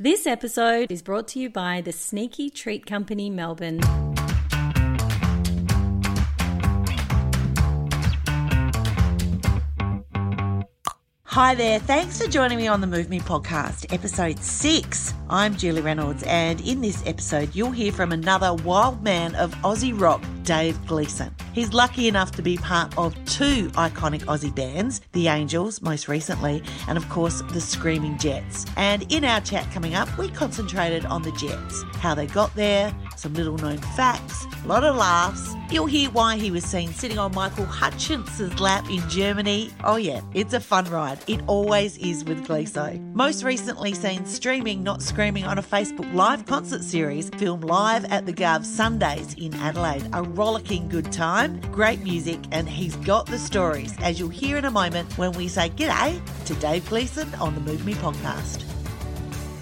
This episode is brought to you by the Sneaky Treat Company Melbourne. Hi there. Thanks for joining me on the Move Me podcast, episode six. I'm Julie Reynolds, and in this episode, you'll hear from another wild man of Aussie rock, Dave Gleeson. He's lucky enough to be part of two iconic Aussie bands, The Angels, most recently, and of course, the Screaming Jets. And in our chat coming up, we concentrated on the Jets, how they got there, some little known facts, a lot of laughs. You'll hear why he was seen sitting on Michael Hutchence's lap in Germany. Oh, yeah, it's a fun ride. It always is with Gleeso. Most recently seen streaming, not screaming on a Facebook Live concert series filmed live at the Gov Sundays in Adelaide. A rollicking good time, great music, and he's got the stories, as you'll hear in a moment when we say g'day to Dave Gleeson on the Move Me podcast.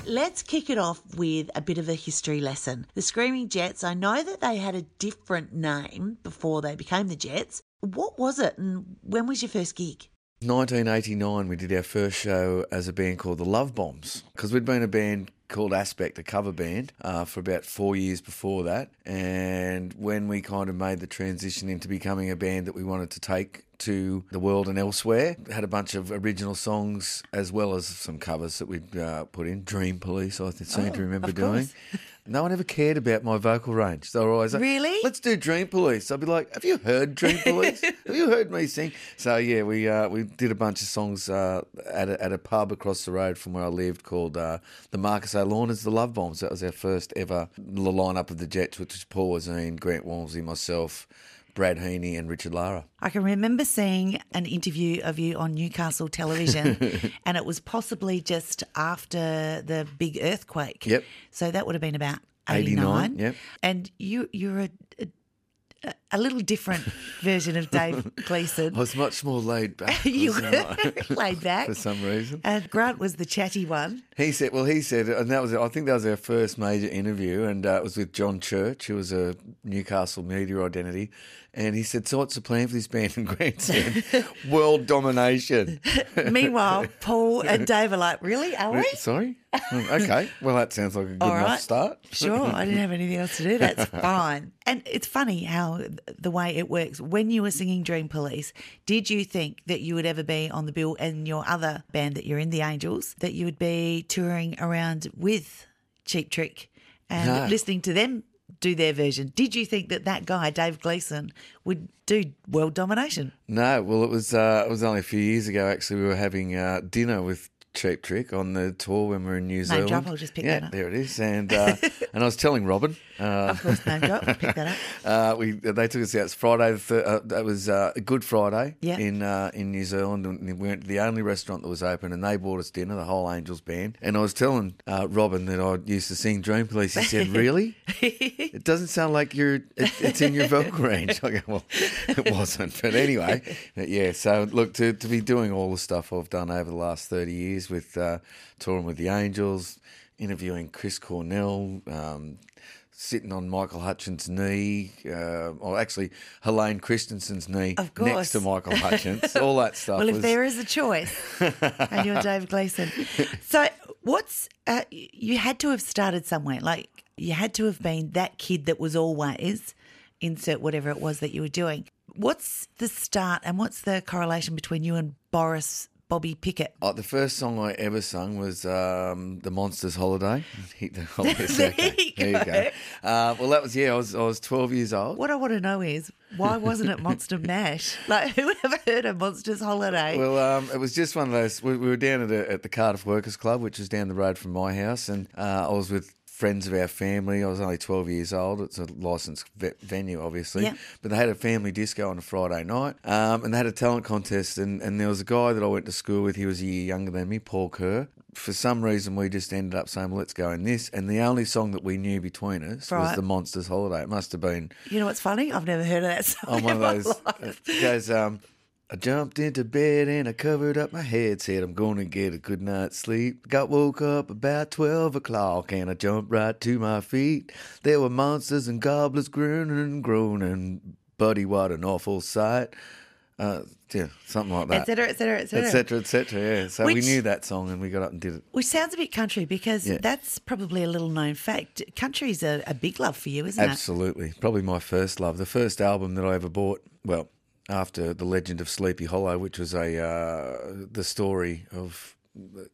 Let's kick it off with a bit of a history lesson. The Screaming Jets, I know that they had a different name before they became the Jets. What was it and when was your first gig? 1989, we did our first show as a band called the Love Bombs because we'd been a band called Aspect, a cover band, uh, for about four years before that. And when we kind of made the transition into becoming a band that we wanted to take to the world and elsewhere, had a bunch of original songs as well as some covers that we'd uh, put in. Dream Police, I seem to remember doing. No one ever cared about my vocal range. They were always like, Really? Let's do Dream Police. I'd be like, Have you heard Dream Police? Have you heard me sing? So yeah, we uh, we did a bunch of songs uh, at a, at a pub across the road from where I lived called uh, the Marcus O'Lornans, the Love Bombs. That was our first ever lineup of the Jets, which was Paul Woseen, Grant Walmsley, myself. Brad Heaney and Richard Lara. I can remember seeing an interview of you on Newcastle television, and it was possibly just after the big earthquake. Yep. So that would have been about 89, 89. yep. And you, you're a, a, a little different version of Dave Gleeson. I was much more laid back. you were laid back. for some reason. And Grant was the chatty one. He said, well, he said, and that was, I think that was our first major interview, and uh, it was with John Church, who was a Newcastle media identity. And he said, so what's the plan for this band? And Grant said, world domination. Meanwhile, Paul and Dave are like, really? Are we? Sorry? Oh, okay. Well, that sounds like a good All enough start. Sure, I didn't have anything else to do. That's fine. And it's funny how the way it works. When you were singing Dream Police, did you think that you would ever be on the bill and your other band that you're in, the Angels, that you would be touring around with Cheap Trick and No. listening to them do their version? Did you think that that guy, Dave Gleeson, would do world domination? No, well, it was uh, it was only a few years ago. Actually, we were having uh, dinner with Cheap Trick on the tour when we were in New Zealand. drop, I'll just pick yeah, that up. there it is. And uh, and I was telling Robin. Uh, Of course, name drop. Pick that up. Uh, we they took us out. It's Friday. The thir- uh, that was uh, a Good Friday Yeah. in uh, in New Zealand, and we went to the only restaurant that was open, and they bought us dinner, the whole Angels band. And I was telling uh, Robin that I used to sing Dream Police. He said, "Really? it doesn't sound like you're. It, it's in your vocal range." I go, "Well, it wasn't." But anyway, but yeah. So look, to to be doing all the stuff I've done over the last thirty years with uh, touring with the Angels, interviewing Chris Cornell. Um, sitting on Michael Hutchence' knee, uh, or actually Helena Christensen's knee next to Michael Hutchence. All that stuff. Well, if was, there is a choice, and you're Dave Gleeson. So, what's uh, you had to have started somewhere? Like you had to have been that kid that was always insert whatever it was that you were doing. What's the start, and what's the correlation between you and Boris Bobby Pickett? Oh, the first song I ever sung was um, "The Monsters Holiday." The holiday. There okay. you There you go. go. Uh, well, that was yeah. I was I was twelve years old. What I want to know is why wasn't it Monster Mash? Like who ever heard of Monsters Holiday? Well, um, it was just one of those. We, we were down at, a, at the Cardiff Workers Club, which is down the road from my house, and uh, I was with friends of our family. I was only 12 years old. It's a licensed ve- venue, obviously. Yeah. But they had a family disco on a Friday night, um, and they had a talent contest. And, and there was a guy that I went to school with. He was a year younger than me, Paul Kerr. For some reason, we just ended up saying, well, let's go in this. And the only song that we knew between us was The Monsters Holiday. It must have been you know what's funny? I've never heard of that song. on one of those. life. It goes, um, I jumped into bed and I covered up my head, said I'm going to get a good night's sleep. Got woke up about 12 o'clock and I jumped right to my feet. There were monsters and goblins grinning and groaning. Buddy, what an awful sight. Uh, yeah, something like that. et cetera, et cetera, et cetera. et cetera, et cetera. Yeah. So we knew that song and we got up and did it. Which sounds a bit country because Yeah. that's probably a little known fact. Country's a, a big love for you, isn't it? Absolutely. Probably my first love. The first album that I ever bought, well, after The Legend of Sleepy Hollow, which was a uh, the story of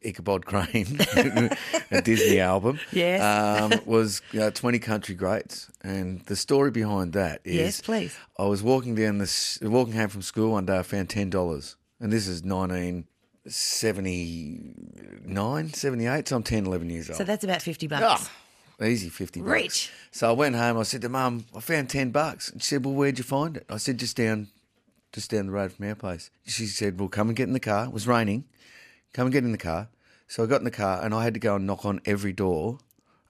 Ichabod Crane, a Disney album. Yes. Um, was uh, 20 Country Greats. And the story behind that is Yes, please. I was walking down this, walking home from school one day, I found $10. And this is 1979, 78, so I'm 10, 11 years old. So that's about 50 bucks. Oh, easy 50 bucks. Rich. So I went home. I said to Mum, I found 10 bucks. And she said, Well, where'd you find it? I said, Just down, just down the road from our place. She said, Well, come and get in the car. It was raining. Come and get in the car. So I got in the car and I had to go and knock on every door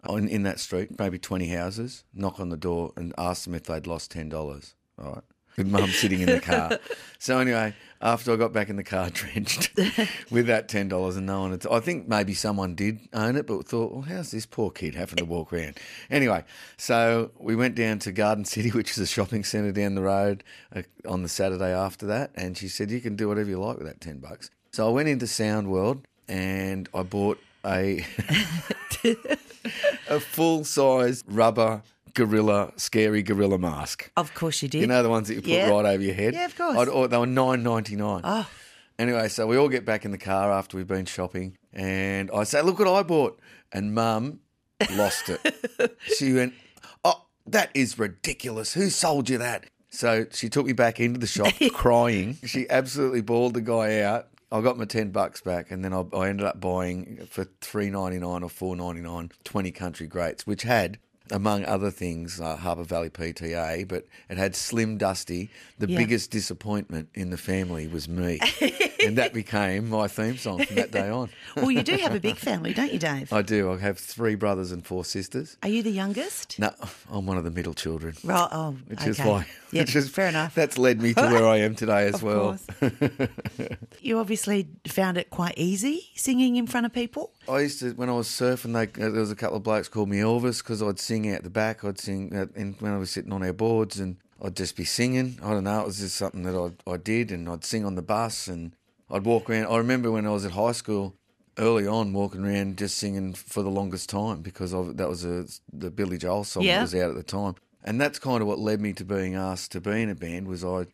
on, in that street, maybe 20 houses, knock on the door and ask them if they'd lost $10. All right. With mum sitting in the car. So anyway, after I got back in the car drenched with that ten dollars and no one had I think maybe someone did own it, but thought, well, how's this poor kid having to walk around? Anyway, so we went down to Garden City, which is a shopping centre down the road, uh, on the Saturday after that, and she said, you can do whatever you like with that ten bucks. So I went into Sound World and I bought a a full size rubber gorilla, scary gorilla mask. Of course you did. You know the ones that you put Yeah. right over your head. Yeah, of course. I'd, or they were nine ninety nine. Oh. Anyway, so we all get back in the car after we've been shopping, and I say, "Look what I bought," and Mum lost it. she went, "Oh, that is ridiculous! Who sold you that?" So she took me back into the shop, crying. She absolutely bawled the guy out. I got my ten bucks back, and then I, I ended up buying for three ninety nine or four ninety nine 20 country greats, which had. Among other things, uh, Harper Valley PTA, but it had Slim Dusty. The Yeah. biggest disappointment in the family was me, and that became my theme song from that day on. well, you do have a big family, don't you, Dave? I do. I have three brothers and four sisters. Are you the youngest? No, I'm one of the middle children. Right. Oh, Which okay. is why. Yeah, which is, fair enough. That's led me to where I am today as Of well. course. you obviously found it quite easy singing in front of people. I used to when I was surfing. They, there was a couple of blokes called me Elvis because I'd sing out the back. I'd sing uh, in, when I was sitting on our boards, and I'd just be singing. I don't know. It was just something that I I did, and I'd sing on the bus, and I'd walk around. I remember when I was at high school. Early on, walking around just singing for the longest time because of, that was a, the Billy Joel song Yeah. that was out at the time, and that's kind of what led me to being asked to be in a band. Was I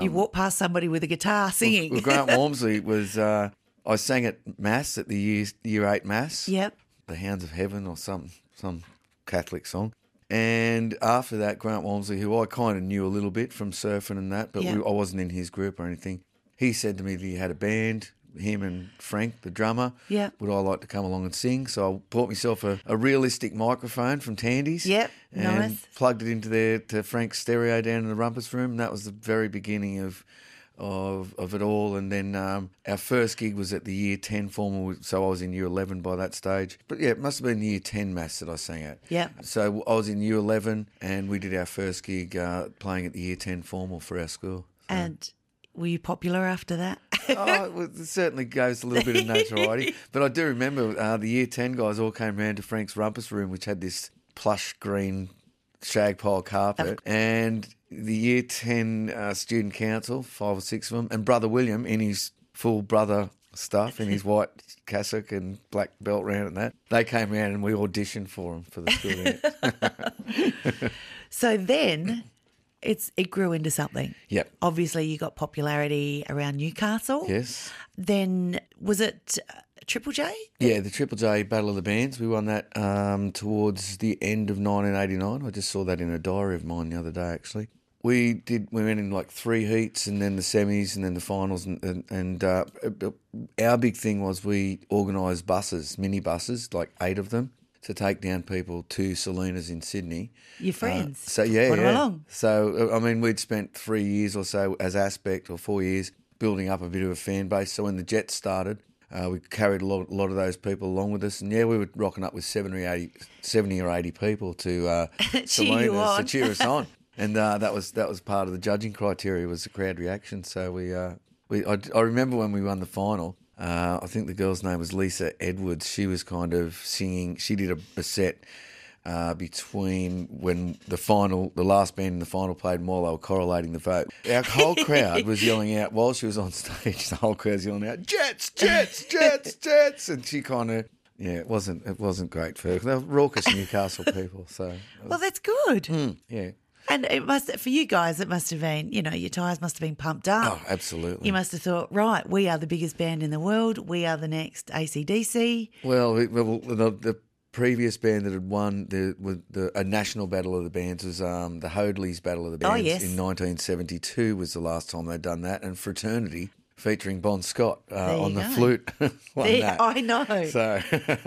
you walk past somebody with a guitar singing. well, Grant Walmsley was. Uh, I sang at mass at the year year eight mass. yep. the Hounds of Heaven or some some Catholic song. And after that, Grant Walmsley, who I kind of knew a little bit from surfing and that, but Yeah. we, I wasn't in his group or anything. He said to me that he had a band, him and Frank, the drummer. Yeah. Would I like to come along and sing? So I bought myself a, a realistic microphone from Tandy's. Yep, And nice. plugged it into their to Frank's stereo down in the rumpus room. And that was the very beginning of of of it all. And then um, our first gig was at the year ten formal, so I was in year eleven by that stage. But yeah, it must have been year ten mass that I sang at. Yeah. So I was in year eleven, and we did our first gig uh, playing at the year ten formal for our school. And were you popular after that? oh, it certainly goes a little bit of notoriety. But I do remember uh, the year 10 guys all came round to Frank's rumpus room, which had this plush green shag pile carpet. And the year 10 uh, student council, five or six of them, and Brother William in his full brother stuff, in his white cassock and black belt round and that, they came round and we auditioned for him for the school. so then it's it grew into something. Yep. Obviously, you got popularity around Newcastle. yes. Then was it uh, Triple J? Yeah, the Triple J Battle of the Bands. We won that um, towards the end of 1989. I just saw that in a diary of mine the other day, actually. We did. We went in like three heats, and then the semis, and then the finals, and and, and uh, our big thing was we organised buses, mini buses, like eight of them, to take down people to Selinas in Sydney. Your friends. So yeah, Brought yeah. along. So uh, I mean, we'd spent three years or so as Aspect, or four years, building up a bit of a fan base. So when the Jets started, uh, we carried a lot, a lot of those people along with us, and yeah, we were rocking up with 70 or 80, 70 or 80 people to uh, Cheer Selinas to cheer us on. And uh, that was that was part of the judging criteria was the crowd reaction. So we uh, we I, I remember when we won the final. Uh, I think the girl's name was Lisa Edwards. She was kind of singing. She did a, a set uh, between when the final, the last band in the final played while they were correlating the vote. Our whole crowd was yelling out while she was on stage. The whole crowd was yelling out, "Jets, Jets, Jets, Jets!" And she kind of, yeah, it wasn't, it wasn't great for her. They were raucous Newcastle people, so Well, that's good. yeah. And it must for you guys. It must have been, you know, your tires must have been pumped up. Oh, absolutely. You must have thought, right, we are the biggest band in the world. We are the next AC/DC. Well, it- well the, the previous band that had won the, with the a national battle of the bands was um, the Hoadley's Battle of the Bands Oh, Bands yes. in 1972 was the last time they'd done that, and Fraternity featuring Bon Scott uh, on the go. flute There- that. I know So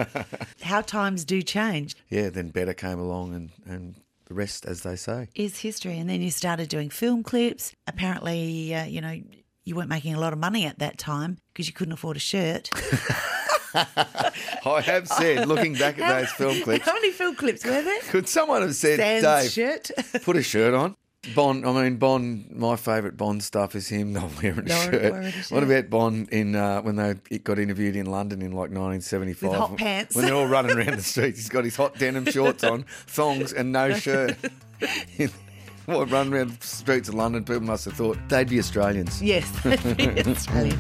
how times do change. yeah, then Better came along and and the rest, as they say. Is history, and then you started doing film clips. Apparently, uh, you know, you weren't making a lot of money at that time because you couldn't afford a shirt. I have said, looking back at those film clips, How many film clips were there? could someone have said, Sam's Dave, shirt. put a shirt on. Bond, I mean Bond. My favourite Bond stuff is him not wearing a, Not shirt. wearing a shirt. What about Bond in uh, when they got interviewed in London in like 1975 With hot pants. When they're all running around the streets, he's got his hot denim shorts on, thongs, and no shirt. what running around the streets of London? People must have thought they'd be Australians. yes, It's Australian.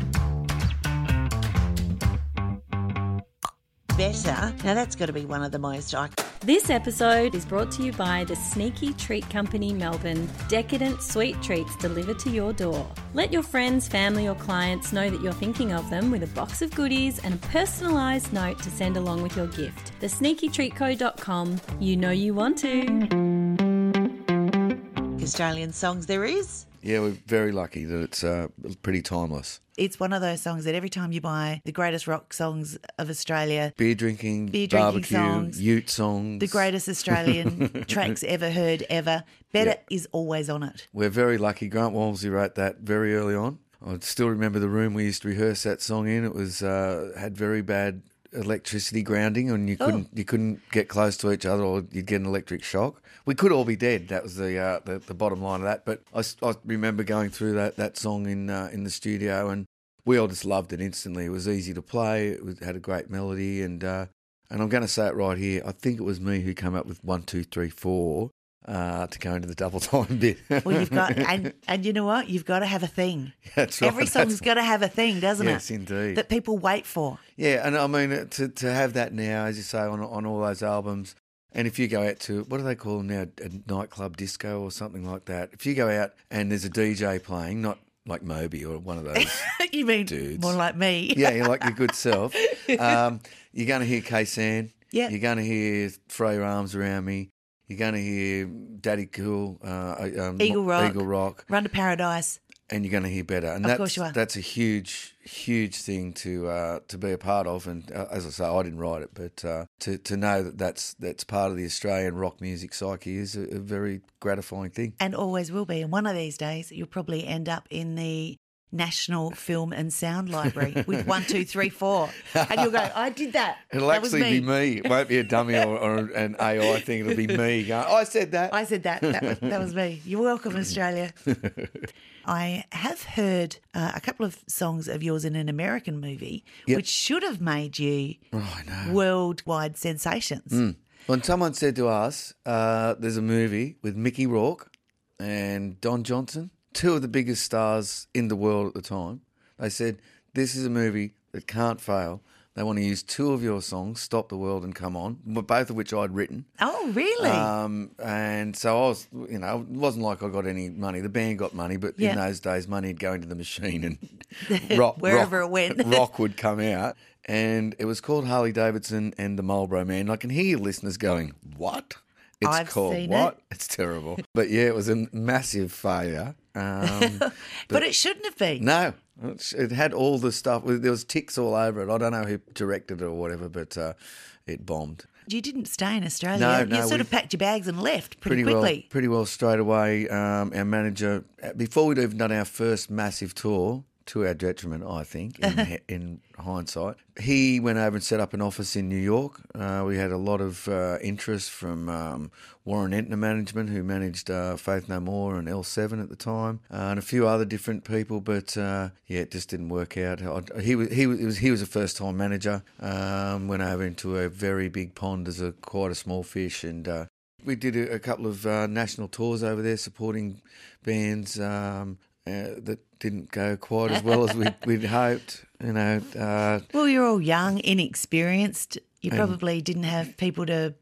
Better. Now that's got to be one of the most iconic. This episode is brought to you by the Sneaky Treat Company Melbourne. Decadent sweet treats delivered to your door. Let your friends, family, or clients know that you're thinking of them with a box of goodies and a personalised note to send along with your gift. TheSneakyTreatCo.com. You know you want to. Australian songs there is. Yeah, we're very lucky that it's uh, pretty timeless. It's one of those songs that every time you buy the greatest rock songs of Australia, Beer drinking, Beer drinking barbecue, songs, Ute songs. the greatest Australian tracks ever heard ever, Better Yeah. is always on it. We're very lucky. Grant Walmsley wrote that very early on. I still remember the room we used to rehearse that song in. It was uh, had very bad electricity grounding, and you couldn't you couldn't get close to each other, or you'd get an electric shock. We could all be dead. That was the uh, the, the bottom line of that. But I, I remember going through that that song in uh, in the studio, and we all just loved it instantly. It was easy to play. It was, had a great melody, and uh, and I'm going to say it right here. I think it was me who came up with one, two, three, four. Uh, to go into the double time bit. Well, you've got, and, and you know what? You've got to have a thing. That's right. Every song's got to have a thing, doesn't Yes, it? Yes, indeed. That people wait for. Yeah, and I mean to to have that now, as you say, on on all those albums, and if you go out to what do they call them now, a nightclub disco or something like that. If you go out and there's a DJ playing, not like Moby or one of those, you mean Dudes. more like me? yeah, you're like your good self. Um, you're going to hear Khe Sanh. Yeah. You're going to hear Throw Your Arms Around Me. You're going to hear Daddy Cool, uh, um, Eagle Rock. Eagle Rock, Run to Paradise. and you're going to hear better. And Of that's, course you are. That's a huge, huge thing to uh, to be a part of. And uh, as I say, I didn't write it, but uh, to to know that that's that's part of the Australian rock music psyche is a, a very gratifying thing. and always will be. And one of these days, you'll probably end up in the National Film and Sound Library with one, two, three, four, and you'll go, "I did that. It'll that was actually me. be me. It won't be a dummy or, or an AI thing. It'll be me going, I said that. I said that. That was, that was me. You're welcome, Australia. I have heard uh, a couple of songs of yours in an American movie, Yep. which should have made you oh, worldwide sensations. When someone said to us, uh, there's a movie with Mickey Rourke and Don Johnson, two of the biggest stars in the world at the time, they said, This is a movie that can't fail. They want to use two of your songs, Stop the World and Come On, both of which I'd written. Oh, really? Um, and so I was, you know, it wasn't like I got any money. The band got money, but Yeah. in those days, money would go into the machine and rock, Wherever rock- it went. rock would come out. And it was called Harley Davidson and the Marlboro Man. I can hear your listeners going, "What? It's I've called what? it. It's terrible." But yeah, it was a massive failure. Um, but it shouldn't have been. no, it had all the stuff. There was ticks all over it. I don't know who directed it or whatever, but uh, it bombed. You didn't stay in Australia. No, no, you sort of packed your bags and left pretty, well, quickly. pretty well straight away. Um, our manager, before we'd even done our first massive tour, to our detriment, I think, in, in hindsight. He went over and set up an office in New York. Uh, we had a lot of uh, interest from um, Warren Entner Management, who managed uh, Faith No More and L7 at the time, uh, and a few other different people. But uh, yeah, it just didn't work out. I, he was he was he was a first time manager. Um, went over into a very big pond as a quite a small fish, and uh, we did a, a couple of uh, national tours over there supporting bands um, uh, that didn't go quite as well as we'd, we'd hoped. You know, uh, Well, you're all young, inexperienced. You probably didn't have people to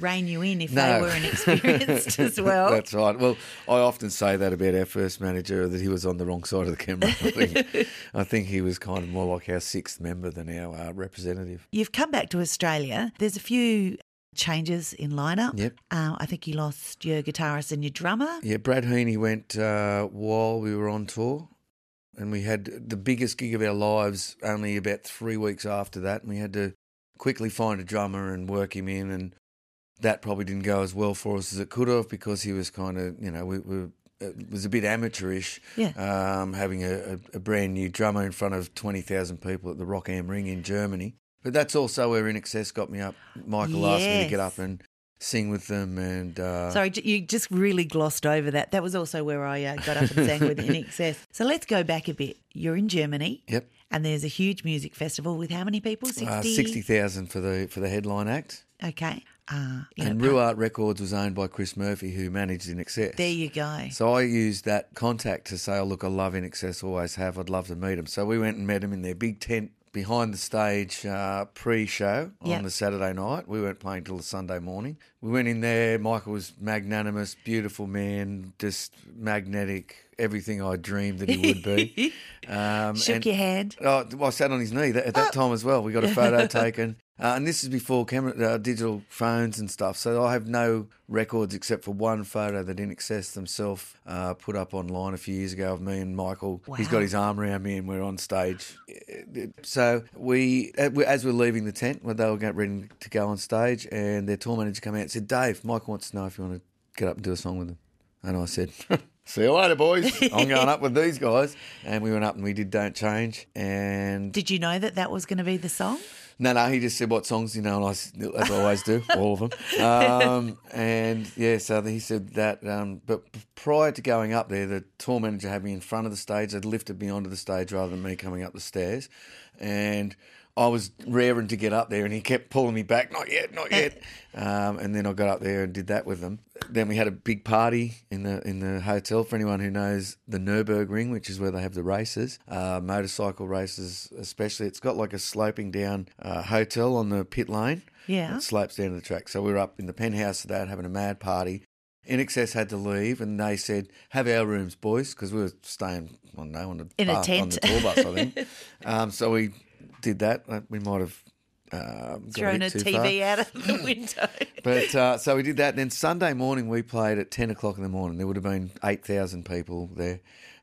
rein you in if they were inexperienced as well. That's right. Well, I often say that about our first manager that he was on the wrong side of the camera. I think, I think he was kind of more like our sixth member than our uh, representative. You've come back to Australia. There's a few changes in lineup. Yep. Uh, I think you lost your guitarist and your drummer. Yeah, Brad Heaney went uh, while we were on tour, and we had the biggest gig of our lives only about three weeks after that, and we had to quickly find a drummer and work him in, and that probably didn't go as well for us as it could have because he was kind of, you know, we, we it was a bit amateurish, Yeah. um, having a, a, a brand new drummer in front of 20,000 people at the Rock Am Ring in Germany. But that's also where INXS got me up. Michael asked me to get up and sing with them, and uh, Sorry, j- you just really glossed over that. That was also where I uh, got up and sang with INXS. So let's go back a bit. You're in Germany. Yep. And there's a huge music festival with how many people? 60? Uh, Sixty thousand for the for the headline act, Okay. Uh, you know, and Rooart Records was owned by Chris Murphy, who managed INXS. there you go. So I used that contact to say, "Oh, look, I love INXS, always have. I'd love to meet them." So we went and met them in their big tent behind the stage uh, pre-show Yep. on the Saturday night. We weren't playing till the Sunday morning. We went in there. Michael was magnanimous, beautiful man, just magnetic, everything I dreamed that he would be. Um, Shook and- your hand. Oh, well, I sat on his knee that, at that time as well. We got a photo taken, uh, and this is before camera, uh, digital phones and stuff. So I have no records except for one photo that INXS themselves uh, put up online a few years ago of me and Michael. He's got his arm around me, and we're on stage. So we, we- as we're leaving the tent, when they were getting ready to go on stage, and their tour manager came out and said, "Dave, Michael wants to know if you want to get up and do a song with him." And I said. See you later, boys. I'm going up with these guys. And we went up and we did Don't Change. And Did you know that that was going to be the song? No, no, he just said what songs, you know, and I, s- as I always do, all of them. Um, and yeah, so he said that. Um, but prior to going up there, the tour manager had me in front of the stage. They'd lifted me onto the stage rather than me coming up the stairs. And I was raring to get up there, and he kept pulling me back. Not yet, not yet. Um, and then I got up there and did that with them. Then we had a big party in the in the hotel. For anyone who knows the Nurburgring, which is where they have the races, uh, motorcycle races, especially. It's got like a sloping down uh, hotel on the pit lane. Yeah. It slopes down to the track. So we were up in the penthouse of that, having a mad party. INXS had to leave, and they said, "Have our rooms, boys," because we were staying, I don't on the In a bus- on the tour bus, I think. um, so we did that. We might have um, got Thrown a bit too far. TV out of the window. But uh, so we did that. And then Sunday morning, we played at 10 o'clock in the morning. There would have been 8,000 people there.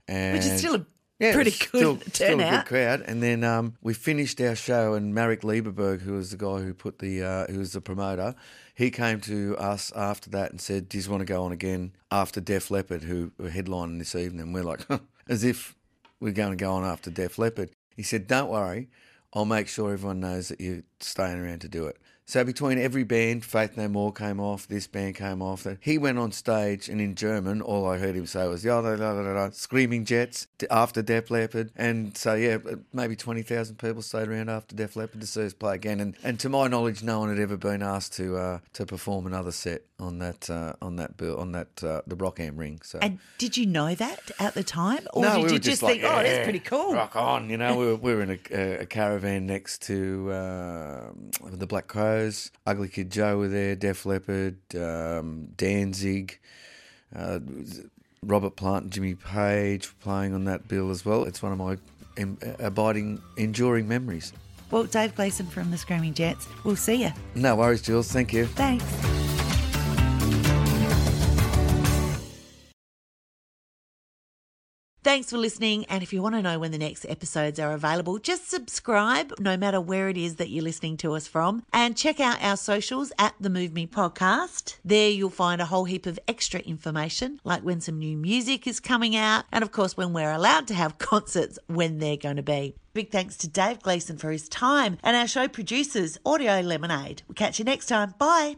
And Which is still a yeah, pretty good still, Still a good turnout. crowd. And then um, we finished our show, and Marek Lieberberg, who was the guy who put the, uh, who was the promoter, he came to us after that and said, "Do you want to go on again after Def Leppard, who were headlining this evening?" We're like, as if we're going to go on after Def Leppard. He said, "Don't worry, I'll make sure everyone knows that you're staying around to do it." So between every band, Faith No More came off, this band came off. He went on stage, and in German, all I heard him say was "da da da da da," screaming jets after Def Leppard, and so yeah, maybe twenty thousand people stayed around after Def Leppard to see us play again. And, and to my knowledge, no one had ever been asked to uh, to perform another set on that uh, on that bill on that uh, the Rock am Ring. So And did you know that at the time? Or no, did we you just, like, think, oh, that's pretty cool? Rock on, you know. We were, we were in a, a caravan next to uh, the Black Ugly Kid Joe were there. Def Leppard, um, Danzig, uh, Robert Plant, and Jimmy Page were playing on that bill as well. It's one of my em- abiding, enduring memories. Well, Dave Gleeson from the Screaming Jets. We'll see you. No worries, Jules. Thank you. Thanks. Thanks for listening. And if you want to know when the next episodes are available, just subscribe no matter where it is that you're listening to us from. And check out our socials at the Move Me Podcast. There you'll find a whole heap of extra information, like when some new music is coming out, and of course, when we're allowed to have concerts when they're going to be. Big thanks to Dave Gleeson for his time and our show producers, Audio Lemonade. We'll catch you next time. Bye.